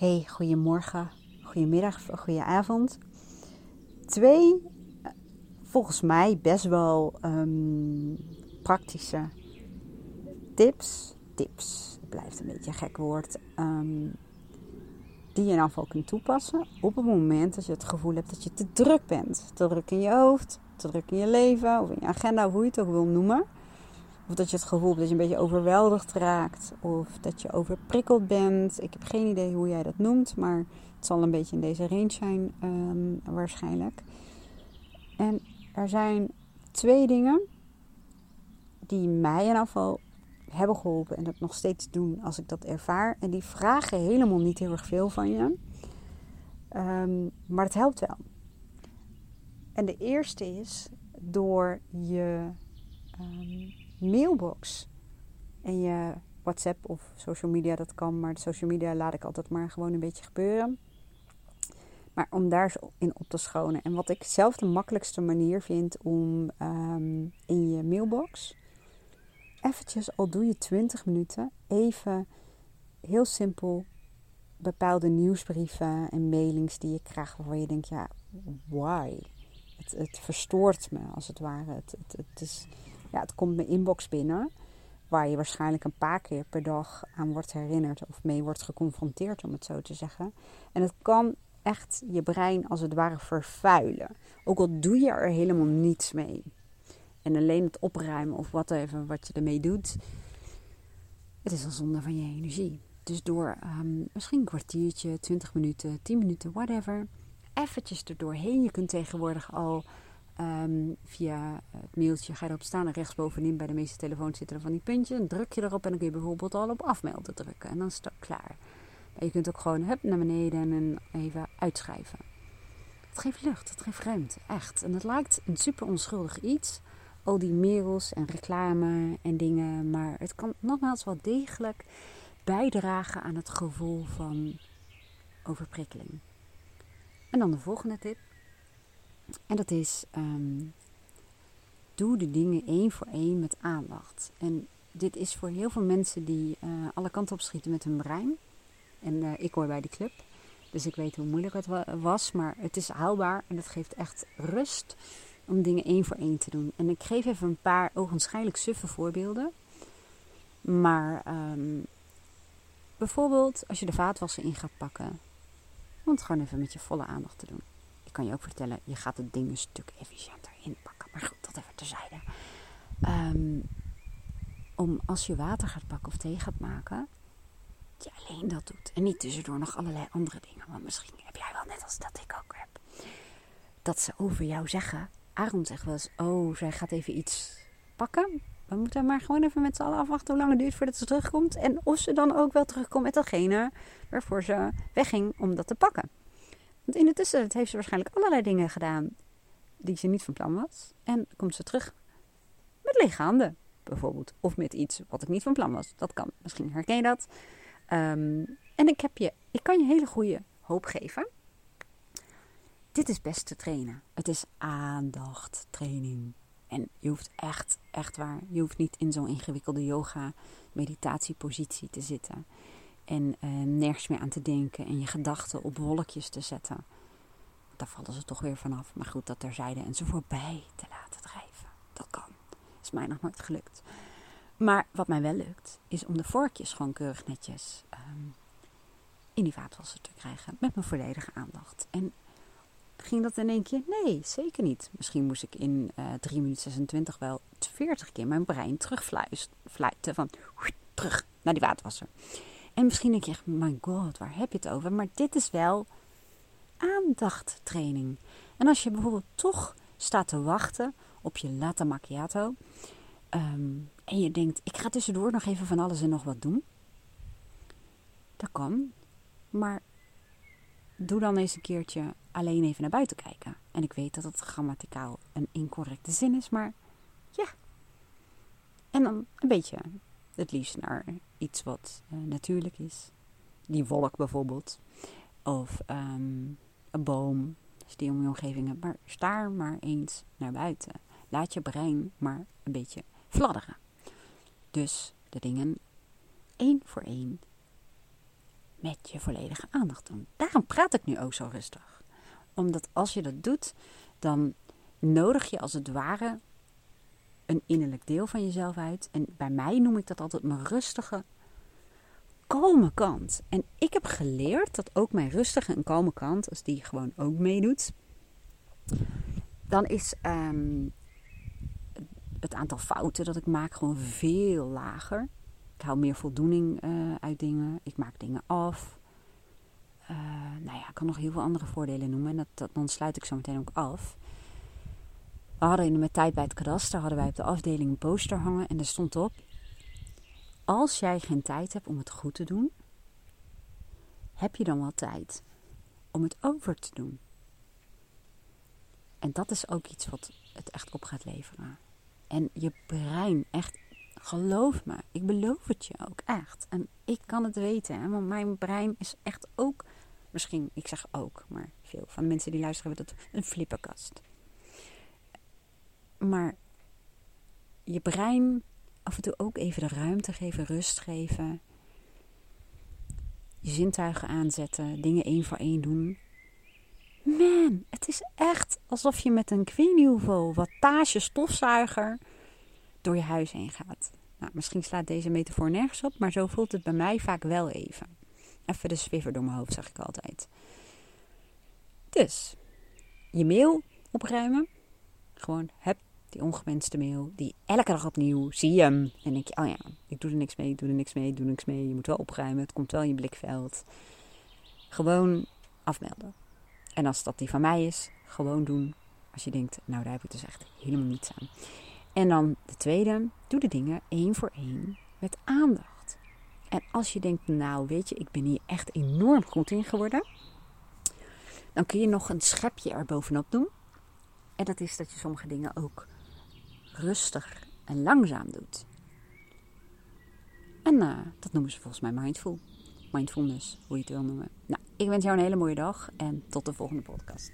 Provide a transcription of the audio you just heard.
Hey, goedemorgen, goedemiddag, goedenavond. Twee, volgens mij best wel um, praktische tips. Tips, het blijft een beetje een gek woord. Um, die je in afval kunt toepassen op het moment dat je het gevoel hebt dat je te druk bent. Te druk in je hoofd, te druk in je leven of in je agenda, hoe je het ook wil noemen. Of dat je het gevoel hebt dat je een beetje overweldigd raakt. Of dat je overprikkeld bent. Ik heb geen idee hoe jij dat noemt. Maar het zal een beetje in deze range zijn um, waarschijnlijk. En er zijn twee dingen die mij in afval hebben geholpen. En dat nog steeds doen als ik dat ervaar. En die vragen helemaal niet heel erg veel van je. Um, maar het helpt wel. En de eerste is door je um, mailbox en je WhatsApp of social media, dat kan, maar de social media laat ik altijd maar gewoon een beetje gebeuren. Maar om daar in op te schonen. En wat ik zelf de makkelijkste manier vind om um, in je mailbox, eventjes, al doe je 20 minuten, even heel simpel bepaalde nieuwsbrieven en mailings die je krijgt waarvan je denkt, ja, why? Het, het verstoort me als het ware. Het, het is ja, het komt mijn inbox binnen. Waar je waarschijnlijk een paar keer per dag aan wordt herinnerd of mee wordt geconfronteerd, om het zo te zeggen. En het kan echt je brein als het ware vervuilen. Ook al doe je er helemaal niets mee. En alleen het opruimen of wat even wat je ermee doet, het is een zonde van je energie. Dus door um, misschien een kwartiertje, 20 minuten, 10 minuten, whatever, eventjes er doorheen. Je kunt tegenwoordig al Um, via het mailtje ga je erop staan en rechtsbovenin bij de meeste telefoons zitten er van die puntjes. Dan druk je erop en dan kun je bijvoorbeeld al op afmelden drukken. En dan is het klaar. Maar je kunt ook gewoon hup, naar beneden en even uitschrijven. Het geeft lucht, het geeft ruimte, echt. En het lijkt een super onschuldig iets. Al die mails en reclame en dingen. Maar het kan nogmaals wel degelijk bijdragen aan het gevoel van overprikkeling. En dan de volgende tip en dat is, um, doe de dingen één voor één met aandacht. En dit is voor heel veel mensen die uh, alle kanten op schieten met hun brein. En uh, ik hoor bij die club. Dus ik weet hoe moeilijk het was. Maar het is haalbaar en het geeft echt rust om dingen één voor één te doen. En ik geef even een paar ogenschijnlijk suffe voorbeelden. Maar um, bijvoorbeeld als je de vaatwasser in gaat pakken. Om het gewoon even met je volle aandacht te doen. Ik kan je ook vertellen, je gaat het ding een stuk efficiënter inpakken. Maar goed, dat even terzijde. Um, om als je water gaat pakken of thee gaat maken, je alleen dat doet. En niet tussendoor nog allerlei andere dingen. Want misschien heb jij wel net als dat ik ook heb. Dat ze over jou zeggen. Aaron zegt wel eens, oh, zij gaat even iets pakken. We moeten maar gewoon even met z'n allen afwachten hoe lang het duurt voordat ze terugkomt. En of ze dan ook wel terugkomt met datgene waarvoor ze wegging om dat te pakken. Want in de tussentijd heeft ze waarschijnlijk allerlei dingen gedaan die ze niet van plan was. En komt ze terug met lege handen, bijvoorbeeld. Of met iets wat ik niet van plan was. Dat kan. Misschien herken je dat. Um, en ik, heb je, ik kan je hele goede hoop geven. Dit is best te trainen. Het is aandachttraining. En je hoeft echt, echt waar, je hoeft niet in zo'n ingewikkelde yoga meditatiepositie te zitten en uh, nergens meer aan te denken en je gedachten op wolkjes te zetten. Daar vallen ze toch weer vanaf. Maar goed, dat terzijde en ze voorbij te laten drijven. Dat kan. Is mij nog nooit gelukt. Maar wat mij wel lukt, is om de vorkjes gewoon keurig netjes um, in die vaatwasser te krijgen. Met mijn volledige aandacht. En ging dat in één keer? Nee, zeker niet. Misschien moest ik in uh, 3 minuten 26 wel 40 keer mijn brein terugfluiten. Van terug naar die vaatwasser. En misschien denk je my god, waar heb je het over? Maar dit is wel aandachttraining. En als je bijvoorbeeld toch staat te wachten op je latte macchiato. Um, en je denkt, ik ga tussendoor nog even van alles en nog wat doen. Dat kan. Maar doe dan eens een keertje alleen even naar buiten kijken. En ik weet dat het grammaticaal een incorrecte zin is, maar ja. En dan een beetje het liefst naar iets wat uh, natuurlijk is. Die wolk bijvoorbeeld. Of um, een boom, als die om je omgeving. Maar staar maar eens naar buiten. Laat je brein maar een beetje fladderen. Dus de dingen één voor één met je volledige aandacht doen. Daarom praat ik nu ook zo rustig. Omdat als je dat doet, dan nodig je als het ware een innerlijk deel van jezelf uit. En bij mij noem ik dat altijd mijn rustige, kalme kant. En ik heb geleerd dat ook mijn rustige en kalme kant, als die gewoon ook meedoet, dan is ehm, het aantal fouten dat ik maak gewoon veel lager. Ik hou meer voldoening uh, uit dingen. Ik maak dingen af. Uh, nou ja, ik kan nog heel veel andere voordelen noemen. En dat, dat, dan sluit ik zo meteen ook af. We hadden in de tijd bij het kadaster hadden wij op de afdeling een poster hangen. En er stond op. Als jij geen tijd hebt om het goed te doen, heb je dan wel tijd om het over te doen. En dat is ook iets wat het echt op gaat leveren. En je brein, echt, geloof me, ik beloof het je ook echt. En ik kan het weten, hè, want mijn brein is echt ook, misschien, ik zeg ook, maar veel van mensen die luisteren hebben dat een flipperkast. Maar je brein af en toe ook even de ruimte geven, rust geven. Je zintuigen aanzetten, dingen één voor één doen. Man, het is echt alsof je met een hoeveel wattage stofzuiger door je huis heen gaat. Nou, misschien slaat deze metafoor nergens op, maar zo voelt het bij mij vaak wel even. Even de swiffer door mijn hoofd, zeg ik altijd. Dus, je mail opruimen. Gewoon, heb die ongewenste mail, die elke dag opnieuw zie je hem. En denk je, oh ja, ik doe er niks mee, ik doe er niks mee, ik doe er niks mee. Je moet wel opruimen, het komt wel in je blikveld. Gewoon afmelden. En als dat die van mij is, gewoon doen. Als je denkt, nou daar heb ik dus echt helemaal niets aan. En dan de tweede, doe de dingen één voor één met aandacht. En als je denkt, nou weet je, ik ben hier echt enorm goed in geworden. Dan kun je nog een schepje er bovenop doen. En dat is dat je sommige dingen ook rustig en langzaam doet. En uh, dat noemen ze volgens mij mindful. Mindfulness, hoe je het wil noemen. Nou, ik wens jou een hele mooie dag en tot de volgende podcast.